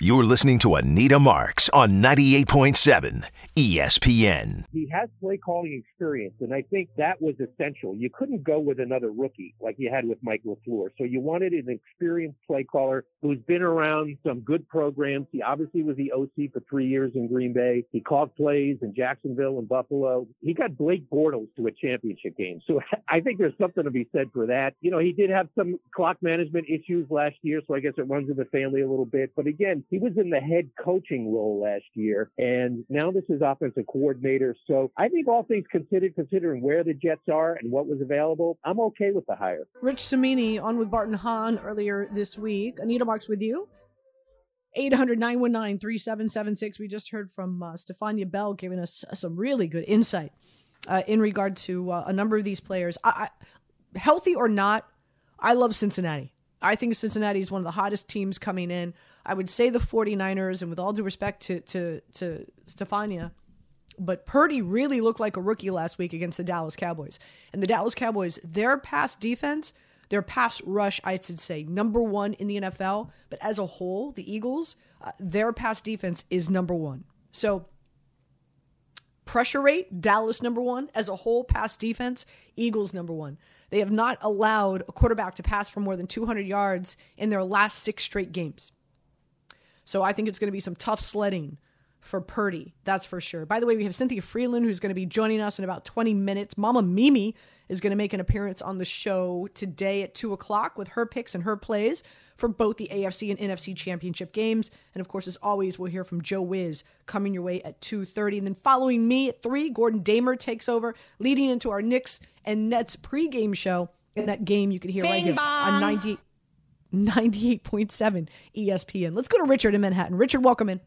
You're listening to Anita Marks on 98.7 ESPN. he has play calling experience, and I think that was essential. You couldn't go with another rookie like you had with Mike LaFleur. So you wanted an experienced play caller who's been around some good programs. He obviously was the OC for three years in Green Bay. He called plays in Jacksonville and Buffalo. He got Blake Bortles to a championship game. So I think there's something to be said for that. You know, he did have some clock management issues last year, so I guess it runs in the family a little bit. But again, he was in the head coaching role last year, and now this is offensive coordinator. So I think all things considered, considering where the Jets are and what was available, I'm okay with the hire. Rich Cimini on with Barton Hahn earlier this week. Anita Marks with you. 800 919 3776. We just heard from uh, Stephania Bell giving us some really good insight uh, in regard to uh, a number of these players. I, I, healthy or not, I love Cincinnati. I think Cincinnati is one of the hottest teams coming in. I would say the 49ers, and with all due respect to, to, to Stephania, but Purdy really looked like a rookie last week against the Dallas Cowboys. And the Dallas Cowboys, their pass defense, their pass rush, I should say, number one in the NFL. But as a whole, the Eagles, uh, their pass defense is number one. So pressure rate, Dallas number one. As a whole, pass defense, Eagles number one. They have not allowed a quarterback to pass for more than 200 yards in their last six straight games. So I think it's going to be some tough sledding for Purdy. That's for sure. By the way, we have Cynthia Frelund who's going to be joining us in about 20 minutes. Mama Mimi is going to make an appearance on the show today at 2 o'clock with her picks and her plays for both the AFC and NFC championship games. And of course, as always, we'll hear from Joe Wiz coming your way at 2.30. And then following me at 3, Gordon Damer takes over, leading into our Knicks and Nets pregame show. In that game, you can hear right here on 98. 98.7 ESPN. Let's go to Richard in Manhattan. Richard, welcome in.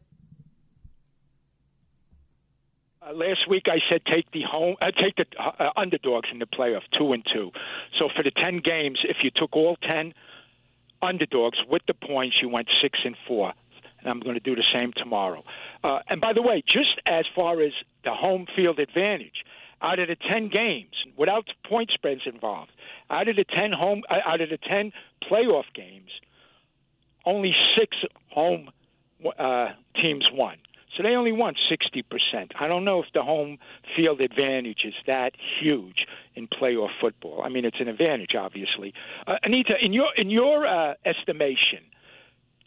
Uh, last week I said take the home, uh, take the uh, underdogs in the playoff, two and two. So for the ten games, if you took all ten underdogs with the points, you went six and four. And I'm going to do the same tomorrow. Uh, and by the way, just as far as the home field advantage, out of the ten games, without point spreads involved, out of the ten home, uh, out of the ten playoff games, only six home uh, teams won. So they only won 60%. I don't know if the home field advantage is that huge in playoff football. I mean, it's an advantage, obviously. Uh, Anita, in your in your uh, estimation,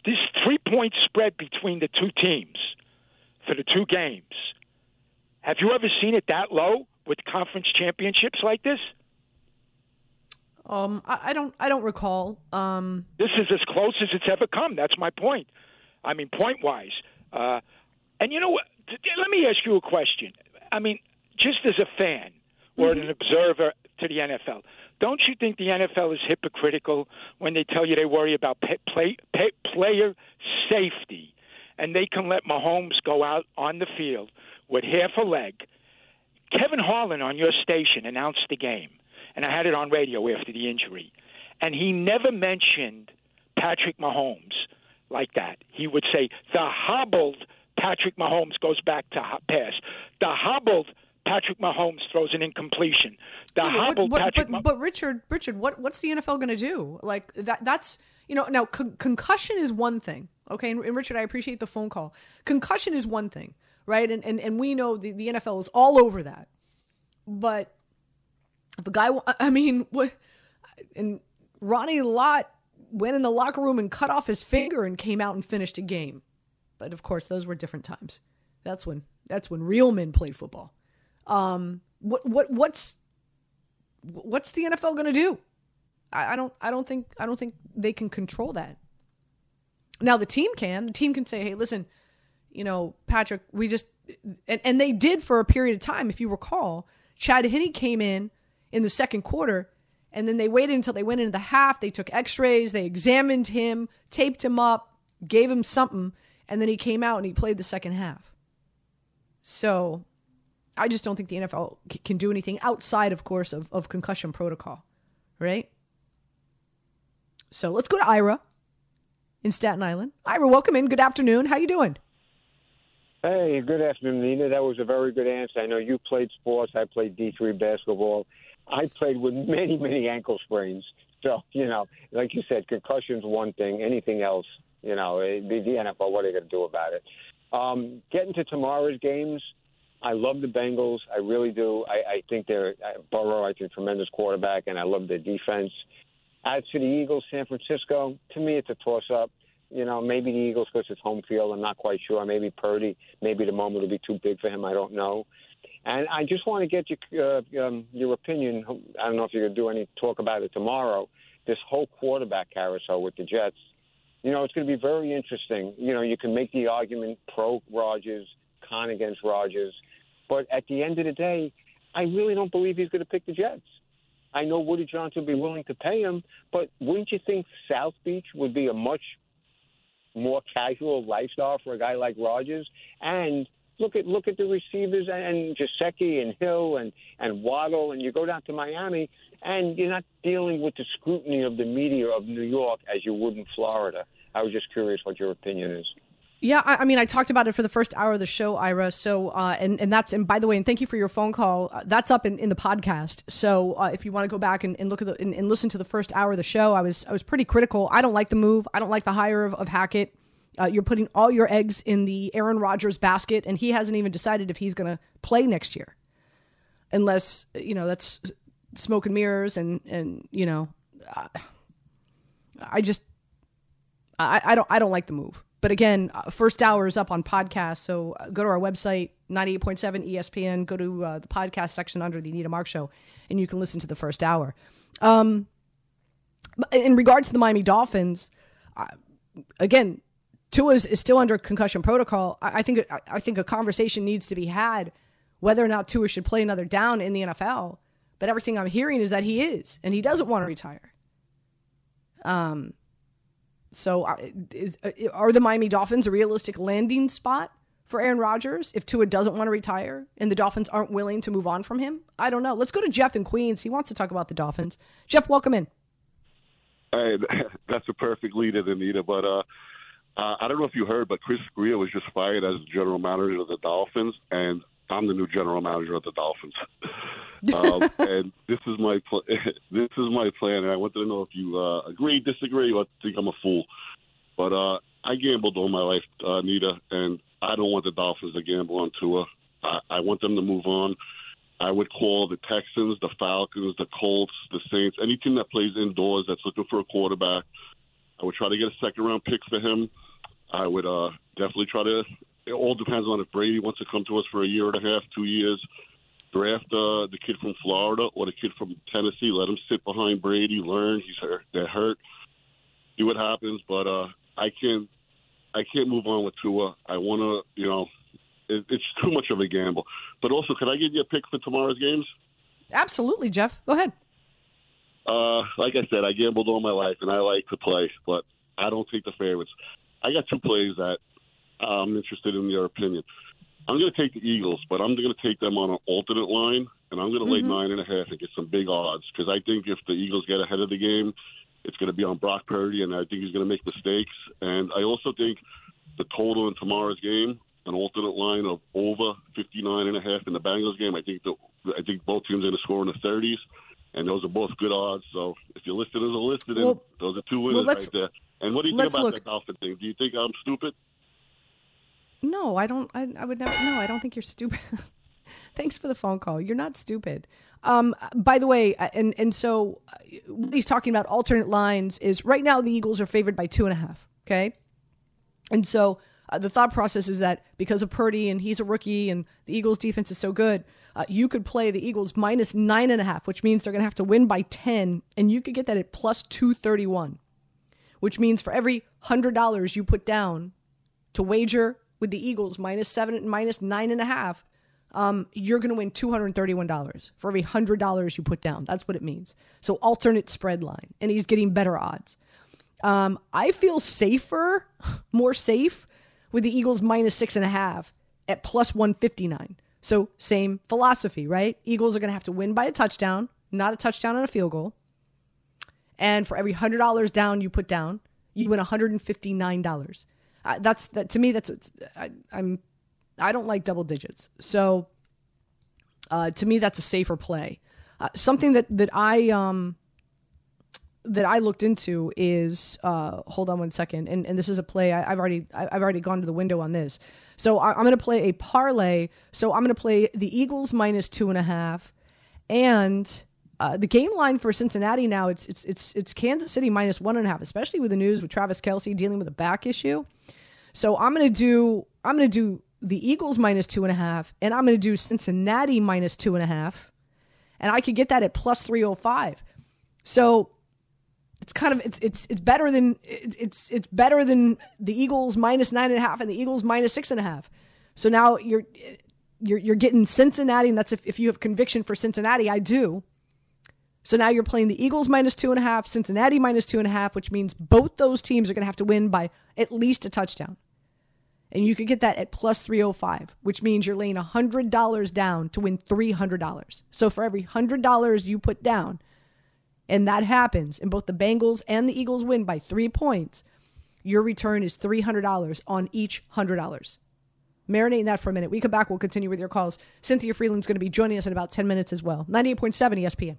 this three-point spread between the two teams for the two games, have you ever seen it that low with conference championships like this? Um, I, I don't, I don't recall. Um, This is as close as it's ever come. That's my point. I mean, point-wise. Uh, and you know what? Let me ask you a question. I mean, just as a fan or an observer to the NFL, don't you think the NFL is hypocritical when they tell you they worry about pay, play, pay, player safety and they can let Mahomes go out on the field with half a leg? Kevin Harlan on your station announced the game, and I had it on radio after the injury, and he never mentioned Patrick Mahomes like that. He would say the hobbled Patrick Mahomes goes back to pass. The hobbled Patrick Mahomes throws an incompletion. The Yeah, what- hobbled but, Patrick. but, but Richard, Richard, what what's the NFL going to do? Like that? That's you know now con- concussion is one thing. Okay, and, and Richard, I appreciate the phone call. Concussion is one thing, right? And and and we know the, the NFL is all over that. But the guy, I mean, what? And Ronnie Lott went in the locker room and cut off his finger and came out and finished a game. But of course, those were different times. That's when that's when real men played football. Um, what what what's what's the NFL going to do? I, I don't I don't think I don't think they can control that. Now the team can. The team can say, "Hey, listen, you know, Patrick, we just and, and they did for a period of time. If you recall, Chad Henne came in in the second quarter, and then they waited until they went into the half. They took X-rays, they examined him, taped him up, gave him something, and then he came out and he played the second half. So I just don't think the NFL can do anything outside, of course, of, of concussion protocol, right? So let's go to Ira in Staten Island. Ira, welcome in. Good afternoon. How you doing? Hey, good afternoon, Nina. That was a very good answer. I know you played sports. I played D3 basketball. I played with many, many ankle sprains. So, you know, like you said, concussion's one thing. Anything else, you know, eh, the, the NFL, what are they going to do about it? Um, getting to tomorrow's games, I love the Bengals. I really do. I, I think they're uh, Burrow. I think tremendous quarterback, and I love their defense. As to the Eagles, San Francisco, to me, it's a toss-up. You know, maybe the Eagles because it's home field. I'm not quite sure. Maybe Purdy. Maybe the moment will be too big for him. I don't know. And I just want to get your uh, um, your opinion. I don't know if you're going to do any talk about it tomorrow. This whole quarterback carousel with the Jets. You know, it's going to be very interesting. You know, you can make the argument pro Rodgers, con against Rodgers, but at the end of the day, I really don't believe he's going to pick the Jets. I know Woody Johnson would be willing to pay him, but wouldn't you think South Beach would be a much more casual lifestyle for a guy like Rodgers? And look at look at the receivers and Gesicki and Hill and and Waddle, and you go down to Miami, and you're not dealing with the scrutiny of the media of New York as you would in Florida. I was just curious what your opinion is. Yeah, I, I, mean, I talked about it for the first hour of the show, Ira. So, uh, and and that's and by the way, and thank you for your phone call. Uh, that's up in, in the podcast. So, uh, if you want to go back and, and look at the and, and, listen to the first hour of the show, I was I was pretty critical. I don't like the move. I don't like the hire of, of Hackett. Uh, you're putting all your eggs in the Aaron Rodgers basket, and he hasn't even decided if he's going to play next year, unless you know that's smoke and mirrors, and and you know, I just I, I don't I don't like the move. But again, uh, first hour is up on podcast. So uh, go to our website, 98.7 ESPN, go to uh, the podcast section under the Anita Mark Show, and you can listen to the first hour. Um, in regards to the Miami Dolphins, uh, again, Tua is, is, still under concussion protocol. I, I think I, I, think a conversation needs to be had whether or not Tua should play another down in the NFL. But everything I'm hearing is that he is, and he doesn't want to retire. Um, so, is, uh, are the Miami Dolphins a realistic landing spot for Aaron Rodgers if Tua doesn't want to retire and the Dolphins aren't willing to move on from him? I don't know. Let's go to Jeff in Queens. He wants to talk about the Dolphins. Jeff, welcome in. Hey, that's a perfect lead, Anita. But uh, uh, I don't know if you heard, but Chris Grier was just fired as general manager of the Dolphins, and I'm the new general manager of the Dolphins. um, and this is my pl- this is my plan, and I wanted to know if you uh, agree, disagree, or think I'm a fool. But uh, I gambled all my life, uh, Nita, and I don't want the Dolphins to gamble on Tua. I, I want them to move on. I would call the Texans, the Falcons, the Colts, the Saints, any team that plays indoors that's looking for a quarterback. I would try to get a second round pick for him. I would uh, definitely try to. It all depends on if Brady wants to come to us for a year and a half, two years draft uh, the kid from Florida or the kid from Tennessee. Let him sit behind Brady, learn. He's hurt. They're hurt. See what happens. But uh, I can't. I can't move on with Tua. I want to. You know, it, it's too much of a gamble. But also, can I give you a pick for tomorrow's games? Absolutely, Jeff. Go ahead. Uh, like I said, I gambled all my life, and I like to play, but I don't take the favorites. I got two plays that I'm interested in your opinion. I'm going to take the Eagles, but I'm going to take them on an alternate line, and I'm going to mm-hmm. lay nine and a half and get some big odds because I think if the Eagles get ahead of the game, it's going to be on Brock Purdy, and I think he's going to make mistakes. And I also think the total in tomorrow's game, an alternate line of over 59 and a half in the Bengals game. I think the, I think both teams are going to score in the 30s, and those are both good odds. So if you're listed as a listed, well, those are two winners well, right there. And what do you think about look. that Dolphin thing? Do you think I'm stupid? No, I don't. I, I would never. No, I don't think you're stupid. Thanks for the phone call. You're not stupid. Um, by the way, uh, and and so uh, what he's talking about alternate lines is right now the Eagles are favored by two and a half. Okay, and so uh, the thought process is that because of Purdy and he's a rookie and the Eagles defense is so good, uh, you could play the Eagles minus nine and a half, which means they're going to have to win by ten, and you could get that at plus two thirty one, which means for every hundred dollars you put down to wager with the Eagles minus seven, minus nine and a half, um, you're going to win $231 for every $100 you put down. That's what it means. So alternate spread line, and he's getting better odds. Um, I feel safer, more safe with the Eagles minus six and a half at plus 159. So, same philosophy, right? Eagles are going to have to win by a touchdown, not a touchdown and a field goal. And for every $100 down you put down, you win $159. Uh, that's that to me that's I, I'm I don't like double digits. So uh, to me that's a safer play. Uh, something that that I um that I looked into is uh, hold on one second, and, and this is a play I, have already I've already gone to the window on this. So I, am going to play a parlay. So I'm going to play the Eagles minus two and a half, and uh, the game line for Cincinnati now it's it's it's it's Kansas City minus one and a half, especially with the news with Travis Kelce dealing with a back issue. So I'm going to do I'm to do the Eagles minus two and a half, and I'm going to do Cincinnati minus two and a half, and I could get that at plus three oh five. So it's kind of it's it's it's better than it's it's better than the Eagles minus nine and a half and the Eagles minus six and a half. So now you're you're you're getting Cincinnati, and that's if, if you have conviction for Cincinnati. I do. So now you're playing the Eagles minus two and a half, Cincinnati minus two and a half, which means both those teams are going to have to win by at least a touchdown. And you could get that at plus 305, which means you're laying $100 down to win $300. So for every $100 you put down, and that happens, and both the Bengals and the Eagles win by three points, your return is $300 on each $100. Marinating that for a minute. We come back, we'll continue with your calls. Cynthia Frelund's going to be joining us in about 10 minutes as well. 98.7 ESPN.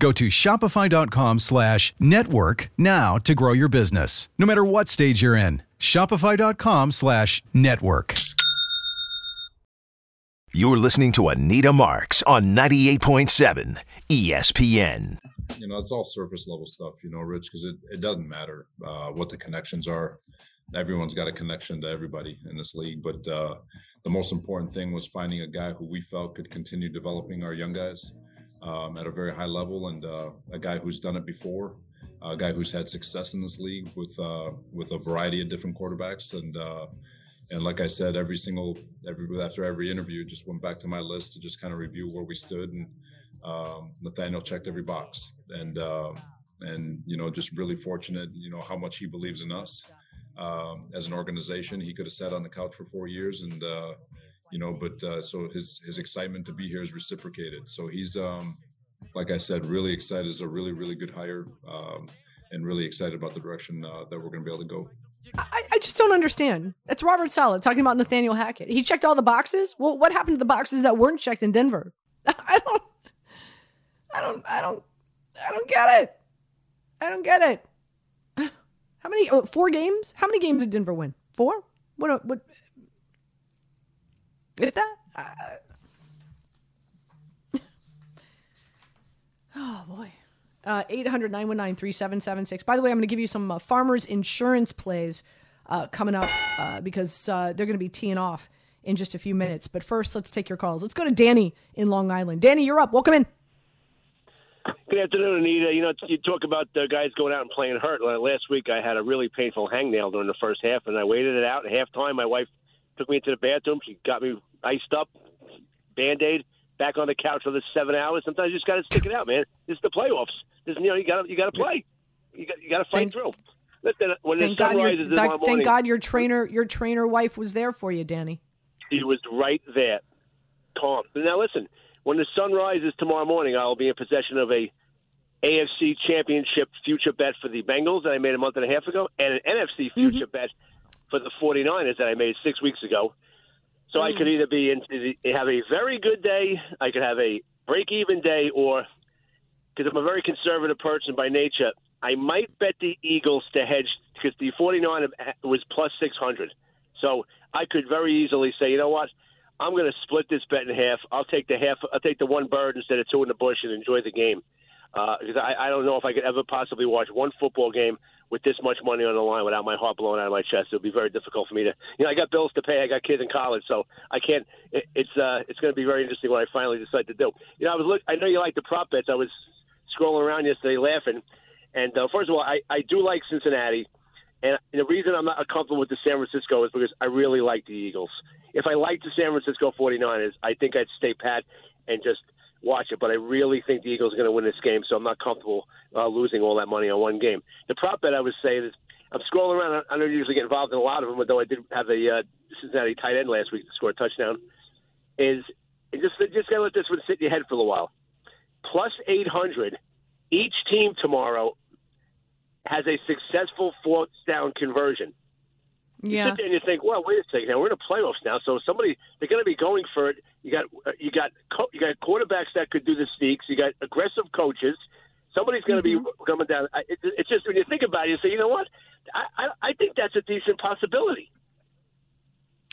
Go to shopify.com slash network now to grow your business, no matter what stage you're in. Shopify.com slash network. You're listening to Anita Marks on 98.7 ESPN. You know, it's all surface level stuff, you know, Rich, because it, it doesn't matter uh, what the connections are. Everyone's got a connection to everybody in this league. But uh, the most important thing was finding a guy who we felt could continue developing our young guys um, at a very high level, and uh, a guy who's done it before, a guy who's had success in this league with uh, with a variety of different quarterbacks, and uh, and like I said, every single every after every interview, just went back to my list to just kind of review where we stood, and um, Nathaniel checked every box, and uh, and you know just really fortunate, you know how much he believes in us. Um, as an organization, he could have sat on the couch for four years and uh, you know but uh, so his his excitement to be here is reciprocated so he's um like i said really excited is a really really good hire um, and really excited about the direction uh, that we're going to be able to go I, I just don't understand. It's Robert Saleh talking about Nathaniel Hackett. He checked all the boxes. Well, what happened to the boxes that weren't checked in Denver? I don't, I don't, I don't, I don't get it. I don't get it. How many? Oh, four games? How many games did Denver win? Four? What? What? If that. oh, boy. Uh, 800 919 3776. By the way, I'm going to give you some uh, farmers insurance plays uh, coming up uh, because uh, they're going to be teeing off in just a few minutes. But first, let's take your calls. Let's go to Danny in Long Island. Danny, you're up. Welcome in. Good afternoon, Anita. You know, you talk about the guys going out and playing hurt. Last week, I had a really painful hangnail during the first half, and I waited it out. At halftime, my wife took me into the bathroom. She got me iced up, band aid, back on the couch for the seven hours. Sometimes you just got to stick it out, man. This is the playoffs. This, you know, you got you got to play. You got you got to fight thank, through. Listen, when thank the sun God rises thank, morning, thank God your trainer your trainer wife was there for you, Danny. She was right there, calm. Now listen, when the sun rises tomorrow morning, I'll be in possession of a AFC Championship future bet for the Bengals that I made a month and a half ago, and an NFC future mm-hmm. bet for the 49ers that I made six weeks ago. So I could either be into the, have a very good day, I could have a break even day, or because I'm a very conservative person by nature, I might bet the Eagles to hedge because the 49 was plus 600. So I could very easily say, you know what? I'm going to split this bet in half. I'll take the half. I'll take the one bird instead of two in the bush and enjoy the game. Because uh, I, I don't know if I could ever possibly watch one football game with this much money on the line without my heart blowing out of my chest. It would be very difficult for me to. You know, I got bills to pay. I got kids in college, so I can't. It, it's uh, it's going to be very interesting what I finally decide to do. You know, I was look. I know you like the prop bets. I was scrolling around yesterday laughing, and uh, first of all, I I do like Cincinnati. And the reason I'm not comfortable with the San Francisco is because I really like the Eagles. If I liked the San Francisco 49ers, I think I'd stay pat and just watch it. But I really think the Eagles are going to win this game, so I'm not comfortable uh, losing all that money on one game. The prop bet I would say is I'm scrolling around. I don't usually get involved in a lot of them, though I did have a uh, Cincinnati tight end last week to score a touchdown. Is just just gotta let this one sit in your head for a while. Plus 800 each team tomorrow has a successful fourth down conversion. You Yeah. sit there and you think, well, wait a second, now we're in the playoffs now, so somebody they're going to be going for it. You got uh, you got you got quarterbacks that could do the sneaks. You got aggressive coaches. Somebody's going to be coming down. It, it's just when you think about it, you say, you know what? I, I I think that's a decent possibility.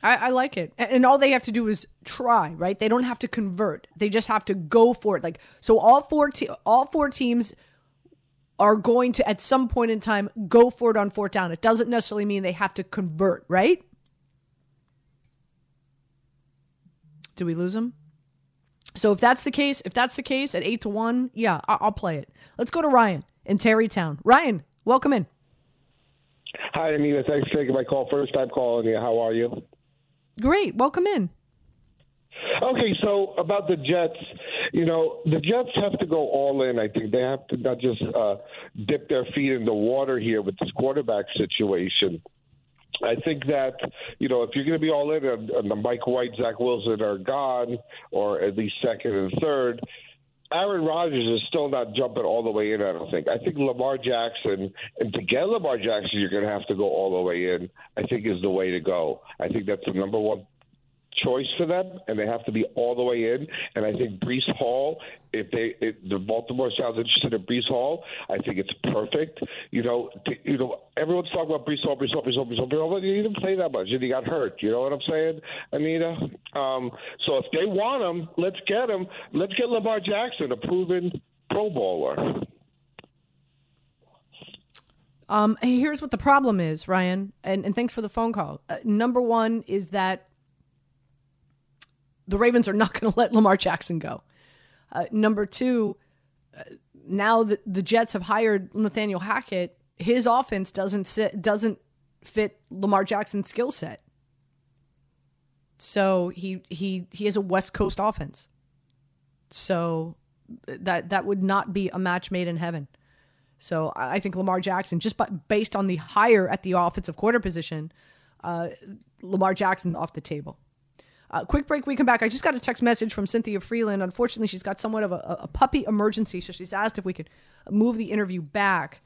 I, I like it. And, and all they have to do is try, right? They don't have to convert. They just have to go for it. Like so all four te- all four teams are going to at some point in time go for it on fourth down. It doesn't necessarily mean they have to convert, right? Do we lose them? So if that's the case, if that's the case at eight to one, yeah, I- I'll play it. Let's go to Ryan in Tarrytown. Ryan, welcome in. Hi, Anita. Thanks for taking my call. First time calling you. How are you? Great, welcome in. Okay, so about the Jets, you know, the Jets have to go all in. I think they have to not just uh, dip their feet in the water here with this quarterback situation. I think that you know if you're going to be all in and, and the Mike White, Zach Wilson are gone, or at least second and third. Aaron Rodgers is still not jumping all the way in. I don't think. I think Lamar Jackson, and to get Lamar Jackson, you're going to have to go all the way in. I think is the way to go. I think that's the number one choice for them, and they have to be all the way in. And I think Breece Hall, if they, if the Baltimore sounds interested in Breece Hall, I think it's perfect. You know, to, you know, everyone's talking about Breece Hall, Breece Hall, Breece Hall, Breece Hall. Breece Hall. but He didn't play that much, and he got hurt. You know what I'm saying, Anita? Um, so if they want him, let's get him. Let's get Lamar Jackson, a proven Pro Bowler. Um, here's what the problem is, Ryan, and, and thanks for the phone call. Uh, number one is that the Ravens are not going to let Lamar Jackson go. Uh, number two, uh, now that the Jets have hired Nathaniel Hackett, his offense doesn't sit, doesn't fit Lamar Jackson's skill set. So he he he has a West Coast offense. So that that would not be a match made in heaven. So I think Lamar Jackson, just by, based on the hire at the offensive quarter position, uh, Lamar Jackson off the table. Uh, quick break. We come back. I just got a text message from Cynthia Frelund. Unfortunately, she's got somewhat of a, a puppy emergency, so she's asked if we could move the interview back.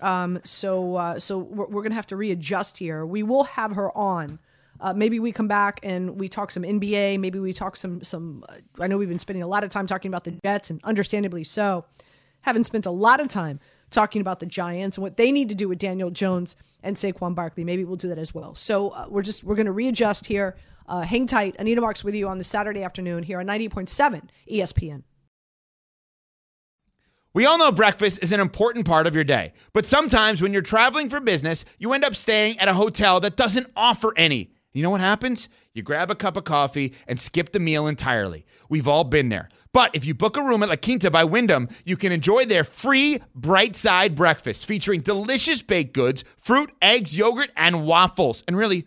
Um, so uh, so we're, we're gonna have to readjust here. We will have her on. Uh, maybe we come back and we talk some NBA. Maybe we talk some some. Uh, I know we've been spending a lot of time talking about the Jets, and understandably so. Haven't spent a lot of time talking about the Giants and what they need to do with Daniel Jones and Saquon Barkley. Maybe we'll do that as well. So uh, we're just we're going to readjust here. Uh, hang tight. Anita Marks with you on the Saturday afternoon here on 98.7 ESPN. We all know breakfast is an important part of your day, but sometimes when you're traveling for business, you end up staying at a hotel that doesn't offer any. You know what happens? You grab a cup of coffee and skip the meal entirely. We've all been there. But if you book a room at La Quinta by Wyndham, you can enjoy their free bright side breakfast featuring delicious baked goods, fruit, eggs, yogurt, and waffles. And really,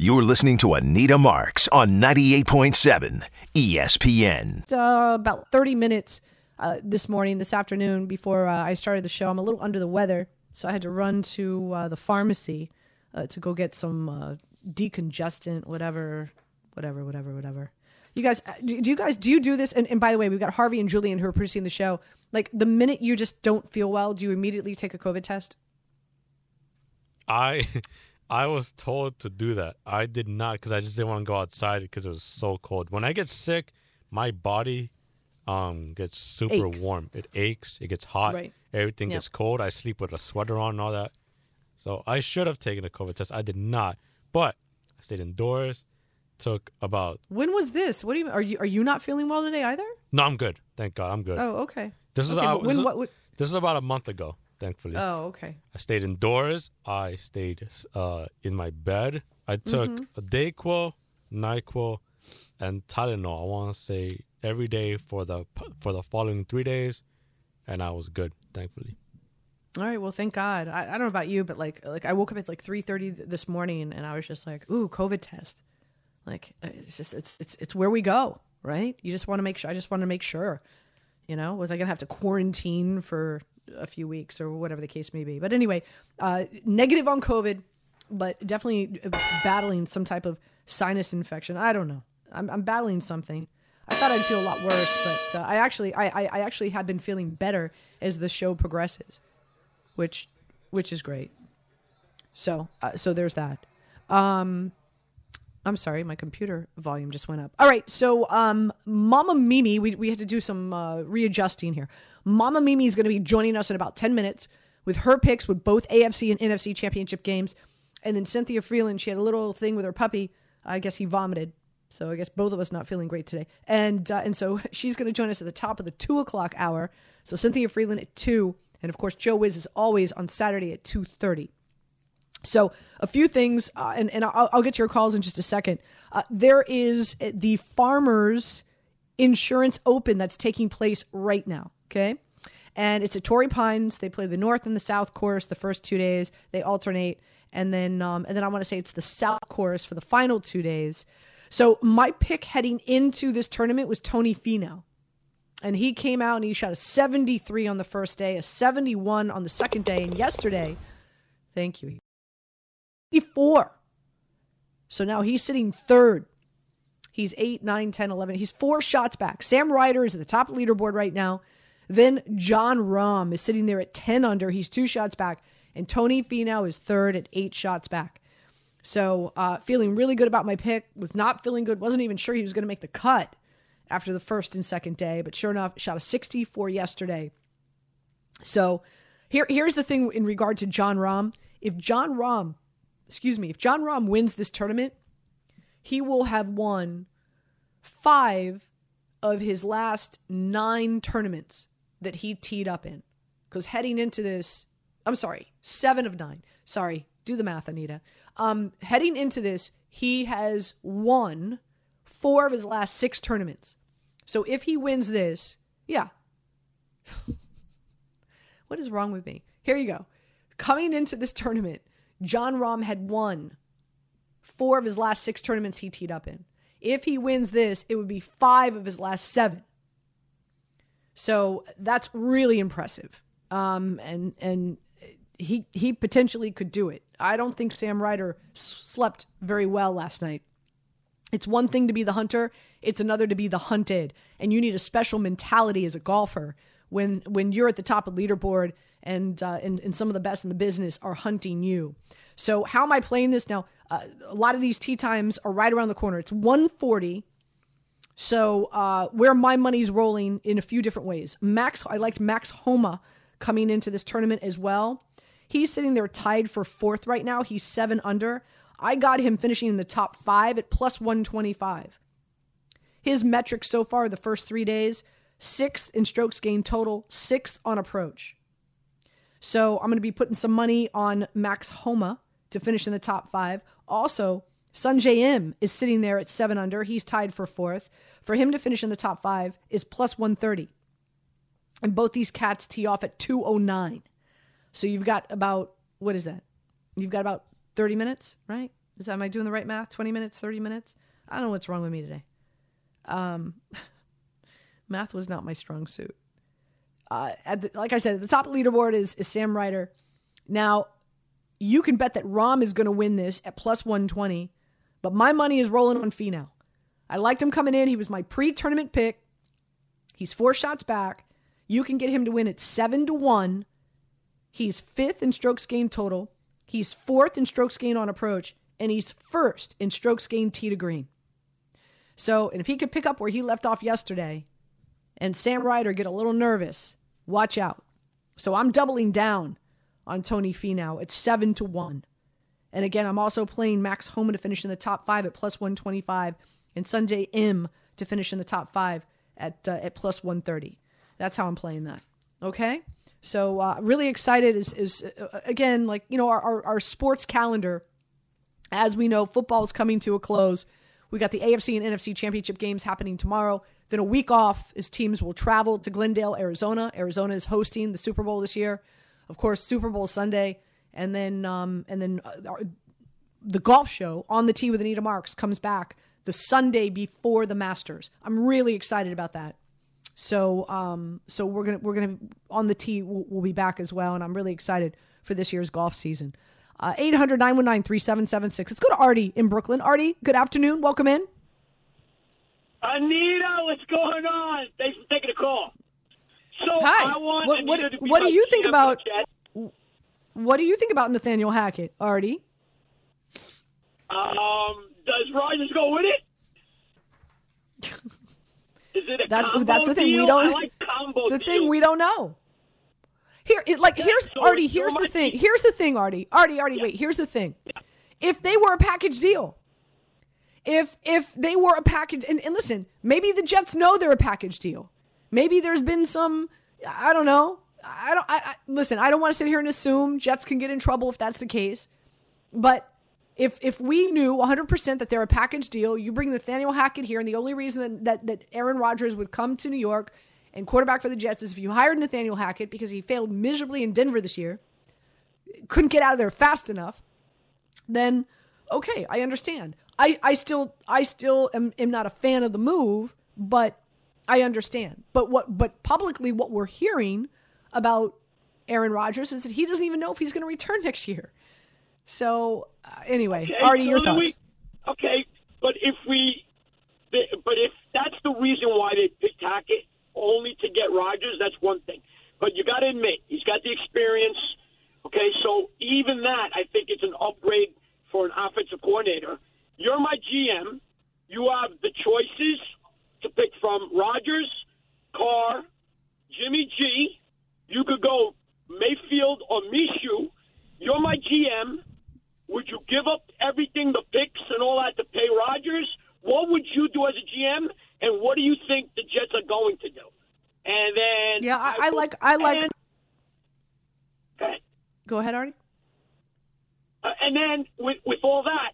You're listening to Anita Marks on 98.7 ESPN. It's, uh, about 30 minutes uh, this morning, this afternoon, before uh, I started the show. I'm a little under the weather, so I had to run to uh, the pharmacy uh, to go get some uh, decongestant, whatever, whatever, whatever, whatever. You guys, uh, do, do you guys do you do this? And, and by the way, we've got Harvey and Julian who are producing the show. Like the minute you just don't feel well, do you immediately take a COVID test? I I was told to do that. I did not because I just didn't want to go outside because it was so cold. When I get sick, my body um gets super Aches. warm. It aches. It gets hot. Right. Everything Yep. gets cold. I sleep with a sweater on and all that. So I should have taken a COVID test. I did not. But I stayed indoors. Took about When was this? What do you are you are you not feeling well today either? no. I'm good. Thank God. I'm good. Oh, okay. This is Okay, uh, but this when is- what, what this is about a month ago. Thankfully. Oh, okay. I stayed indoors. I stayed uh, in my bed. I took Mhm. a Dayquil, Nyquil, and Tylenol. I want to say every day for the for the following three days, and I was good. Thankfully. All right. Well, thank God. I, I don't know about you, but like like I woke up at like three thirty this morning, and I was just like, "Ooh, COVID test." Like uh, it's just it's it's it's where we go, right? You just want to make sure. I just want to make sure. You know, was I gonna have to quarantine for a few weeks or whatever the case may be? But anyway, uh, negative on COVID, but definitely battling some type of sinus infection. I don't know. I'm, I'm battling something. I thought I'd feel a lot worse, but uh, I actually I, I I actually have been feeling better as the show progresses which which is great. So uh, so there's that. Um, I'm sorry, my computer volume just went up. All right, so um, Mama Mimi, we we had to do some uh, readjusting here. Mama Mimi is going to be joining us in about ten minutes with her picks with both AFC and NFC championship games, and then Cynthia Frelund, she had a little thing with her puppy. I guess he vomited. So I guess both of us not feeling great today, and uh, and so she's going to join us at the top of the two o'clock hour. So Cynthia Frelund at two, and of course Joe Wiz is always on Saturday at two thirty. So a few things, uh, and and I'll, I'll get to your calls in just a second. Uh, there is the Farmers Insurance Open that's taking place right now. Okay, and it's at Torrey Pines. They play the North and the South course the first two days. They alternate, and then um, and then I want to say it's the South course for the final two days. So my pick heading into this tournament was Tony Finau. And he came out and he shot a 73 on the first day, a 71 on the second day, and yesterday, thank you, 84. So now he's sitting third. He's 8, 9, 10, 11. He's four shots back. Sam Ryder is at the top leaderboard right now. Then Jon Rahm is sitting there at 10 under. He's two shots back. And Tony Finau is third at eight shots back. So uh, feeling really good about my pick. Was not feeling good. Wasn't even sure he was going to make the cut after the first and second day. But sure enough, shot a 64 yesterday. So here, here's the thing in regard to Jon Rahm. If Jon Rahm, excuse me, if Jon Rahm wins this tournament, he will have won five of his last nine tournaments that he teed up in. Because heading into this, I'm sorry, seven of nine. Sorry, do the math, Anita. Um, heading into this, he has won four of his last six tournaments. So if he wins this, yeah. what is wrong with me? Here you go. Coming into this tournament, Jon Rahm had won four of his last six tournaments he teed up in. If he wins this, it would be five of his last seven. So that's really impressive. Um, and and he he potentially could do it. I don't think Sam Ryder slept very well last night. It's one thing to be the hunter, it's another to be the hunted, and you need a special mentality as a golfer when when you're at the top of leaderboard and uh, and, and some of the best in the business are hunting you. So how am I playing this now? A lot of these tee times are right around the corner. It's 140. So uh, where my money's rolling in a few different ways. Max, I liked Max Homa coming into this tournament as well. He's sitting there tied for fourth right now. He's seven under. I got him finishing in the top five at plus 125. His metrics so far the first three days sixth in strokes gained total, sixth on approach. So I'm going to be putting some money on Max Homa to finish in the top five. Also, Sungjae Im is sitting there at seven under. He's tied for fourth. For him to finish in the top five is plus 130. And both these cats tee off at 209. So you've got about, what is that? You've got about 30 minutes, right? Is that, am I doing the right math? 20 minutes, 30 minutes? I don't know what's wrong with me today. Um, math was not my strong suit. Uh, the, like I said, the top leaderboard is, is Sam Ryder. Now, you can bet that Rahm is going to win this at plus 120, but my money is rolling on Finau. I liked him coming in. He was my pre tournament pick. He's four shots back. You can get him to win at seven to one. He's fifth in strokes gained total. He's fourth in strokes gained on approach, and he's first in strokes gained tee to green. So, and if he could pick up where he left off yesterday, and Sam Ryder get a little nervous, watch out. So I'm doubling down on Tony Finau It's seven to one. And again, I'm also playing Max Homa to finish in the top five at plus 125, and Sungjae Im to finish in the top five at uh, at plus 130. That's how I'm playing that. Okay. So uh, really excited is, is uh, again like you know our, our, our sports calendar. As we know, football is coming to a close. We got the AFC and NFC championship games happening tomorrow. Then a week off as teams will travel to Glendale, Arizona. Arizona is hosting the Super Bowl this year. Of course, Super Bowl Sunday, and then um, and then uh, the golf show on the tee with Anita Marks comes back the Sunday before the Masters. I'm really excited about that. So um, so we're gonna we're gonna on the tee. We'll, we'll be back as well, and I'm really excited for this year's golf season. Uh, 800 919 3776. Let's go to Artie in Brooklyn. Artie, good afternoon. Welcome in. Anita, what's going on? Thanks for taking the call. So Hi. What what, what do you think about what do you think about Nathaniel Hackett, Artie? Um, does Rodgers go with it? Is it a That's combo that's the thing we don't. Like combo it's the thing we don't know. Here, it, like here's so- Artie. Here's the thing. Here's the thing, Artie. Artie, Artie. Wait. Here's the thing. If they were a package deal, if if they were a package, and, and listen, maybe the Jets know they're a package deal. Maybe there's been some. I don't know. I don't. I, I listen. I don't want to sit here and assume Jets can get in trouble if that's the case. But if if we knew 100% that they're a package deal, you bring Nathaniel Hackett here, and the only reason that, that, that Aaron Rodgers would come to New York and quarterback for the Jets is if you hired Nathaniel Hackett because he failed miserably in Denver this year, couldn't get out of there fast enough, then okay, I understand. I, I still I still am, am not a fan of the move, but I understand. But what but publicly what we're hearing about Aaron Rodgers is that he doesn't even know if he's going to return next year. So uh, anyway, Okay, Artie, so your thoughts? we- okay, but if we, but if that's the reason why they picked Hackett only to get Rodgers, that's one thing. But you got to admit he's got the experience. Okay, so even that, I think it's an upgrade for an offensive coordinator. You're my GM. You have the choices to pick from Rodgers, Carr, Jimmy G. You could go Mayfield or Mishu. You're my GM. Would you give up everything, the picks and all that, to pay Rodgers? What would you do as a GM? And what do you think the Jets are going to do? And then Yeah, I, I like I like. And, Go ahead, Artie. uh, and then with with all that,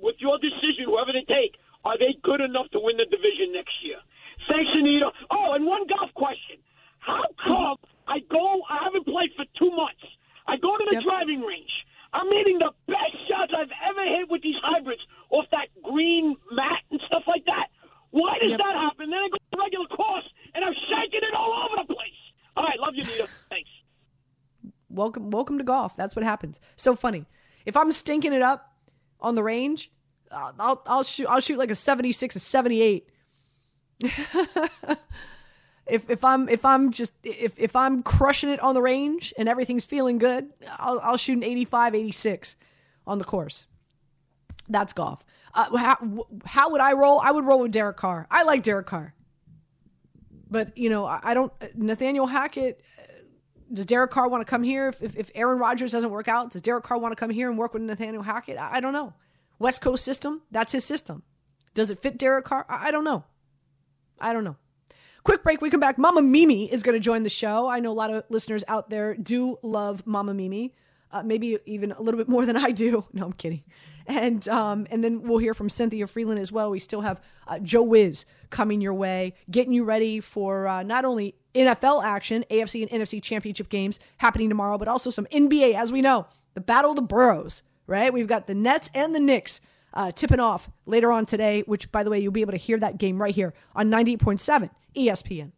with your decision, whoever they take, are they good enough to win the division next year? Thanks, Anita. Oh, and one golf question: How come I go? I haven't played for two months. I go to the driving range. I'm hitting the best shots I've ever hit with these hybrids off that green mat and stuff like that. Why does that happen? Then I go to the regular course and I'm shaking it all over the place. All right, love you, Anita. Thanks. Welcome, welcome to golf. That's what happens. So funny. If I'm stinking it up on the range, I'll I'll shoot I'll shoot like a 76, a 78. if if I'm if I'm just if if I'm crushing it on the range and everything's feeling good, I'll I'll shoot an 85, 86 on the course. That's golf. Uh, how, how would I roll? I would roll with Derek Carr. I like Derek Carr, but you know I, I don't. Nathaniel Hackett does Derek Carr want to come here if, if, if Aaron Rodgers doesn't work out? Does Derek Carr want to come here and work with Nathaniel Hackett? I, I don't know. West Coast system, that's his system. Does it fit Derek Carr? I, I don't know. I don't know. Quick break. We come back. Mama Mimi is going to join the show. I know a lot of listeners out there do love Mama Mimi, uh, maybe even a little bit more than I do. No, I'm kidding. And um, and then we'll hear from Cynthia Frelund as well. We still have uh, Joe Wiz coming your way, getting you ready for uh, not only NFL action, AFC and NFC championship games happening tomorrow, but also some NBA. As we know, the Battle of the Boroughs. Right? We've got the Nets and the Knicks uh, tipping off later on today. Which, by the way, you'll be able to hear that game right here on 98.7 ESPN.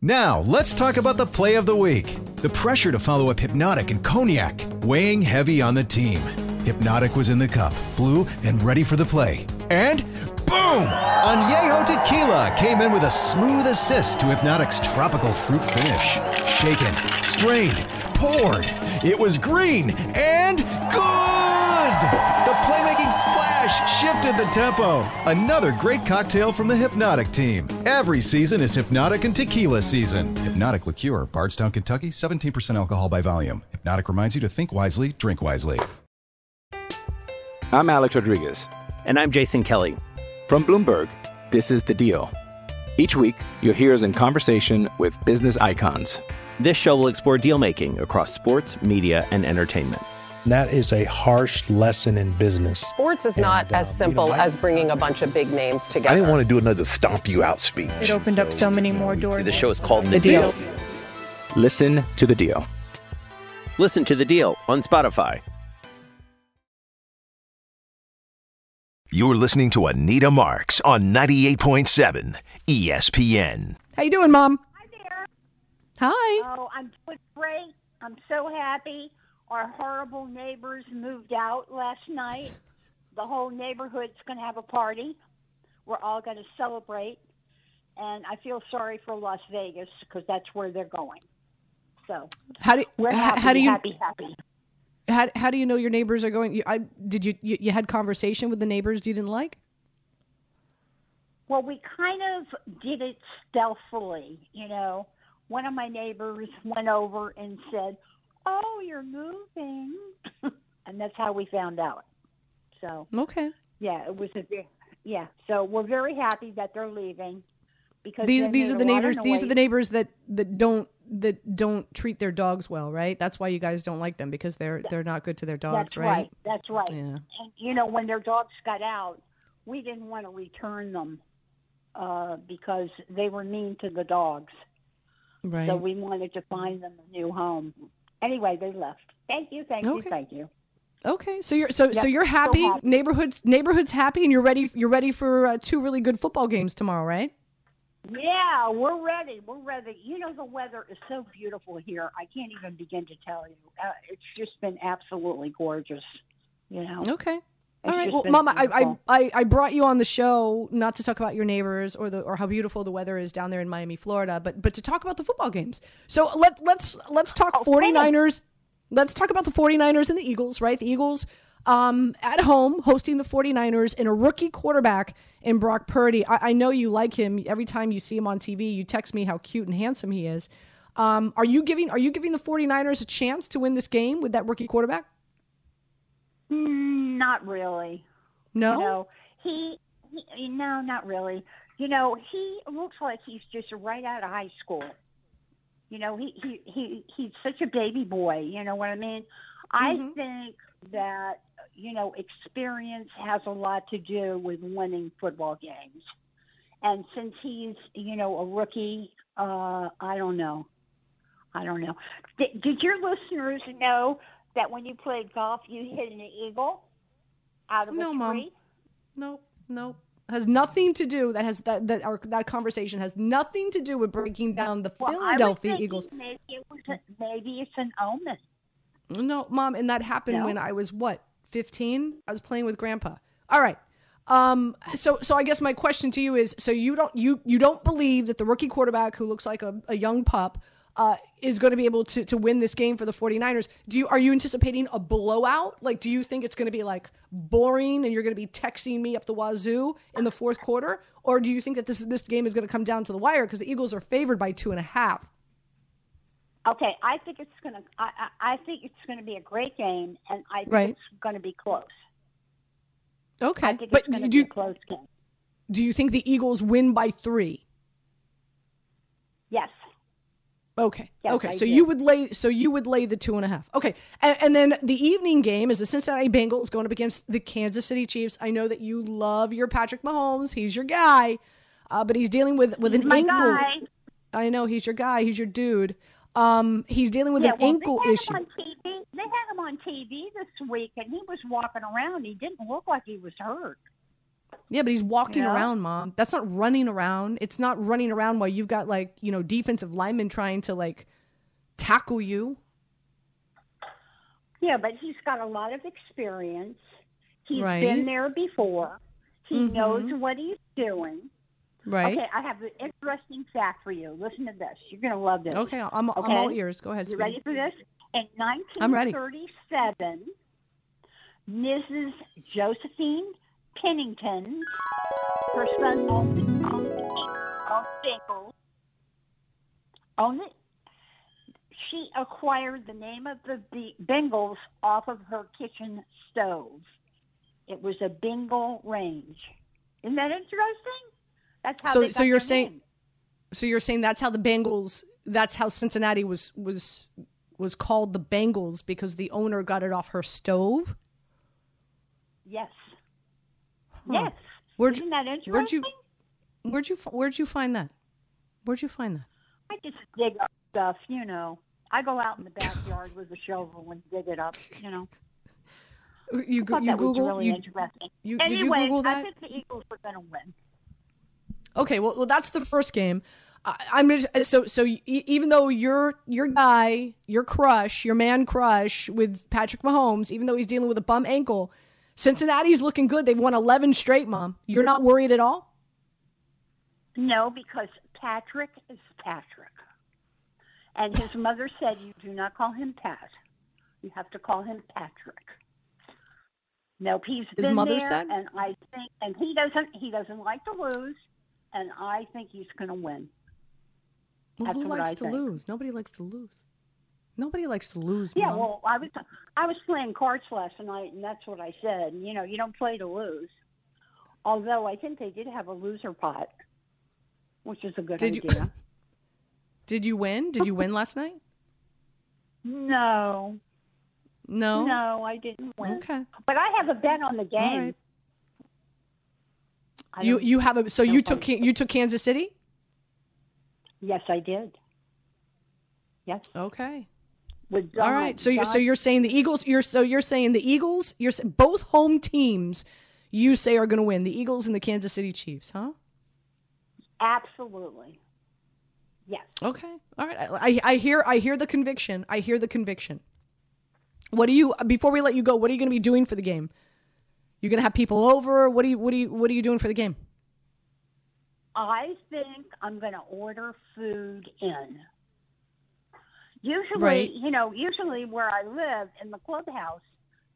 Now, let's talk about the play of the week. The pressure to follow up Hypnotic and Cognac, weighing heavy on the team. Hypnotic was in the cup, blue, and ready for the play. And boom! Añejo Tequila came in with a smooth assist to Hypnotic's tropical fruit finish. Shaken, strained, poured. It was green and good! The playmaking splash shifted the tempo. Another great cocktail from the Hypnotic team. Every season is Hypnotic and Tequila season. Hypnotic Liqueur, Bardstown, Kentucky, 17% alcohol by volume. Hypnotic reminds you to think wisely, drink wisely. I'm Alex Rodriguez. And I'm Jason Kelly. From Bloomberg, this is The Deal. Each week, you'll hear us in conversation with business icons. This show will explore deal making across sports, media, and entertainment. That is a harsh lesson in business. Sports is not And, as uh, simple you know, I- as bringing a bunch of big names together. I didn't want to do another stomp you out speech. It opened up so many more doors. The show is called The, The deal. Deal. Listen to The Deal. Listen to The Deal on Spotify. You're listening to Anita Marks on 98.7 ESPN. How you doing, Mom? Hi Oh, I'm doing great. I'm so happy. Our horrible neighbors moved out last night. The whole neighborhood's going to have a party. We're all going to celebrate. And I feel sorry for Las Vegas because that's where they're going. So How do we're happy, how do you happy, happy. how, how do you know your neighbors are going? You, I did you, you you had conversation with the neighbors you didn't like? Well, we kind of did it stealthily, you know. One of my neighbors went over and said, "Oh, you're moving," and that's how we found out. So Okay. yeah, it was a yeah. So we're very happy that they're leaving because These these are the neighbors. These are the neighbors that that don't that don't treat their dogs well, right? That's why you guys don't like them because they're they're not good to their dogs, right? That's right. That's right. Yeah. And you know, when their dogs got out, we didn't want to return them uh, because they were mean to the dogs. Right. So we wanted to find them a new home. Anyway, they left. Thank you, thank you, Okay. thank you. Okay, so you're so so you're so happy. happy. Neighborhoods neighborhoods happy, and you're ready. You're ready for uh, two really good football games tomorrow, right? Yeah, we're ready. We're ready. You know, the weather is so beautiful here. I can't even begin to tell you. Uh, it's just been absolutely gorgeous. You know. Okay. All right. Well, Mama, I, I. I I brought you on the show not to talk about your neighbors or the or how beautiful the weather is down there in Miami, Florida, but but to talk about the football games. So let let's let's talk 49ers. Let's talk about the 49ers and the Eagles, right? The Eagles um, at home hosting the 49ers and a rookie quarterback in Brock Purdy. I, I know you like him. Every time you see him on TV, you text me how cute and handsome he is. Um, are you giving are you giving the 49ers a chance to win this game with that rookie quarterback? Mm, not really. No? You know, he, he no, not really. You know, he looks like he's just right out of high school. You know, he he he he's such a baby boy. You know what I mean? I think that you know experience has a lot to do with winning football games. And since he's you know a rookie, uh, I don't know. I don't know. Did, did your listeners know that when you played golf, you hit an eagle out of No, a Mom. tree? Nope, nope. Has nothing to do. That has that that our, that conversation has nothing to do with breaking down the Well, Philadelphia Eagles. Maybe it was a, maybe it's an omen. No, mom, and that happened No? when I was what, 15? I was playing with grandpa. All right. Um so so I guess my question to you is so you don't you you don't believe that the rookie quarterback who looks like a, a young pup uh, is going to be able to, to win this game for the 49ers. Do you are you anticipating a blowout? Like do you think it's going to be like boring and you're going to be texting me up the wazoo in the fourth quarter? Or do you think that this this game is going to come down to the wire because the Eagles are favored by two and a half? Okay, I think it's gonna. I, I I think it's gonna be a great game, and I think Right. it's gonna be close. Okay, I think but do be you, a close game. do you think the Eagles win by three? Yes. Okay. Yes, okay. I so do. you would lay so you would lay the two and a half. Okay. And, and then the evening game is the Cincinnati Bengals going up against the Kansas City Chiefs. I know that you love your Patrick Mahomes. He's your guy, uh, but he's dealing with with He's an my ankle. guy. I know he's your guy. He's your dude. Um, he's dealing with yeah, an well, ankle they had issue. Him on TV. They had him on TV this week, and he was walking around. He didn't look like he was hurt. Yeah, but he's walking Yeah. around, mom. That's not running around. It's not running around while you've got like you know defensive linemen trying to like tackle you. Yeah, but he's got a lot of experience. He's Right. been there before. He Mhm. knows what he's doing. Right. Okay, I have an interesting fact for you. Listen to this. You're going to love this. Okay, I'm, I'm all ears. Go ahead. You ready for this? In I'm ready. 1937, Mrs. Josephine Pennington, her son owned, owned, owned Bengals, owned it. She acquired the name of the Bengals off of her kitchen stove. It was a Bengal range. Isn't that interesting? That's how so so you're saying name. so you're saying that's how the Bengals that's how Cincinnati was was was called the Bengals because the owner got it off her stove. Yes. Huh. Yes. Where'd Isn't that interesting? where'd you where'd you where'd you find that? Where'd you find that? I just dig up stuff, you know. I go out in the backyard with a shovel and dig it up, you know. You go, you that was Google really you, interesting. you- anyway, did you Google that? I think the Eagles are going to win. Okay, well, well, that's the first game. I, I'm just, uh, so so. e- Even though your your guy, your crush, your man crush with Patrick Mahomes, even though he's dealing with a bum ankle, Cincinnati's looking good. They've won 11 straight, Mom. You're not worried at all. No, because Patrick is Patrick. And his mother said you do not call him Pat. You have to call him Patrick. Nope, he's His been mother there, said? and I think, and he doesn't, he doesn't like to lose, and I think he's going to win. Well, That's who likes to think. lose? Nobody likes to lose. Nobody likes to lose, Yeah, Mom. well, I was I was playing cards last night, and that's what I said. You know, you don't play to lose. Although I think they did have a loser pot, which is a good Did you- idea. Did you win? Did you win last night? no, No. no, I didn't win. Okay. But I have a bet on the game. right. You you have a so you took you took Kansas City. Yes, I did. Yes. Okay. With All right. So you, so you're saying the Eagles. You're so you're saying the Eagles. You're both home teams. You say are going to win the Eagles and the Kansas City Chiefs, huh? absolutely. Yes. Okay. All right. I, I I hear I hear the conviction. I hear the conviction. What do you before we let you go? What are you going to be doing for the game? You're going to have people over. What do you what do you what are you doing for the game? I think I'm going to order food in. Usually, Right. you know, usually where I live in the clubhouse,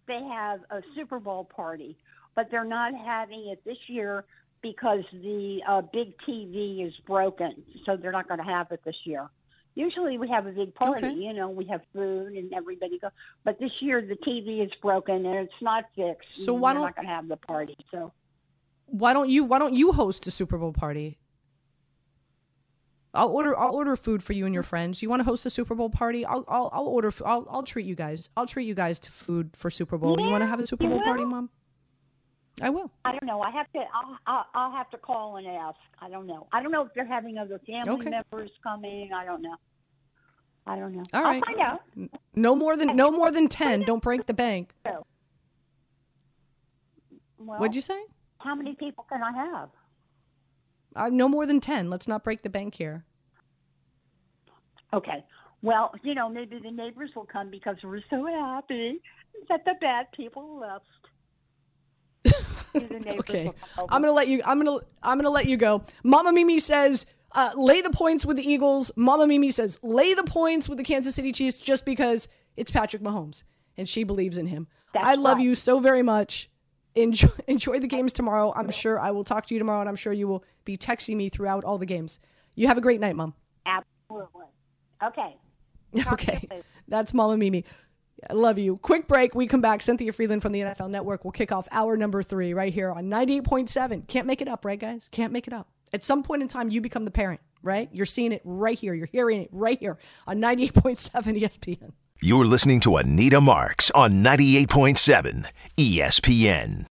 they have a Super Bowl party, but they're not having it this year because the uh, big TV is broken, so they're not going to have it this year. Usually we have a big party, Okay. you know, we have food and everybody go. But this year the TV is broken and it's not fixed. So why don't- not going to have the party? So Why don't you why don't you host a Super Bowl party? I'll order I'll order food for you and your friends. You want to host a Super Bowl party? I'll I'll, I'll order I'll I'll treat you guys. I'll treat you guys to food for Super Bowl. you want to have a Super Bowl party, mom? I will. I don't know. I have to. I'll, I'll, I'll have to call and ask. I don't know. I don't know if they're having other family Okay. members coming. I don't know. I don't know. All I'll find out. No more than no more than 10. Don't break the bank. Well, What'd you say? How many people can I have? Uh, no more than 10. Let's not break the bank here. Okay. Well, you know, maybe the neighbors will come because we're so happy that the bad people left. Maybe the neighbors Okay. will come over. I'm gonna let you. I'm gonna. I'm gonna let you go. Mama Mimi says, uh, lay the points with the Eagles. Mama Mimi says, lay the points with the Kansas City Chiefs, just because it's Patrick Mahomes and she believes in him. I love right. you so very much. Enjoy, enjoy the games tomorrow. I'm sure I will talk to you tomorrow, and I'm sure you will be texting me throughout all the games. You have a great night, Mom. Absolutely. Okay. Okay. That's Mama Mimi. I love you. Quick break. We come back. Cynthia Frelund from the NFL Network will kick off hour number three right here on 98.7. Can't make it up, right, guys? Can't make it up. At some point in time, you become the parent, right? You're seeing it right here. You're hearing it right here on 98.7 ESPN. You're listening to Anita Marks on 98.7 ESPN.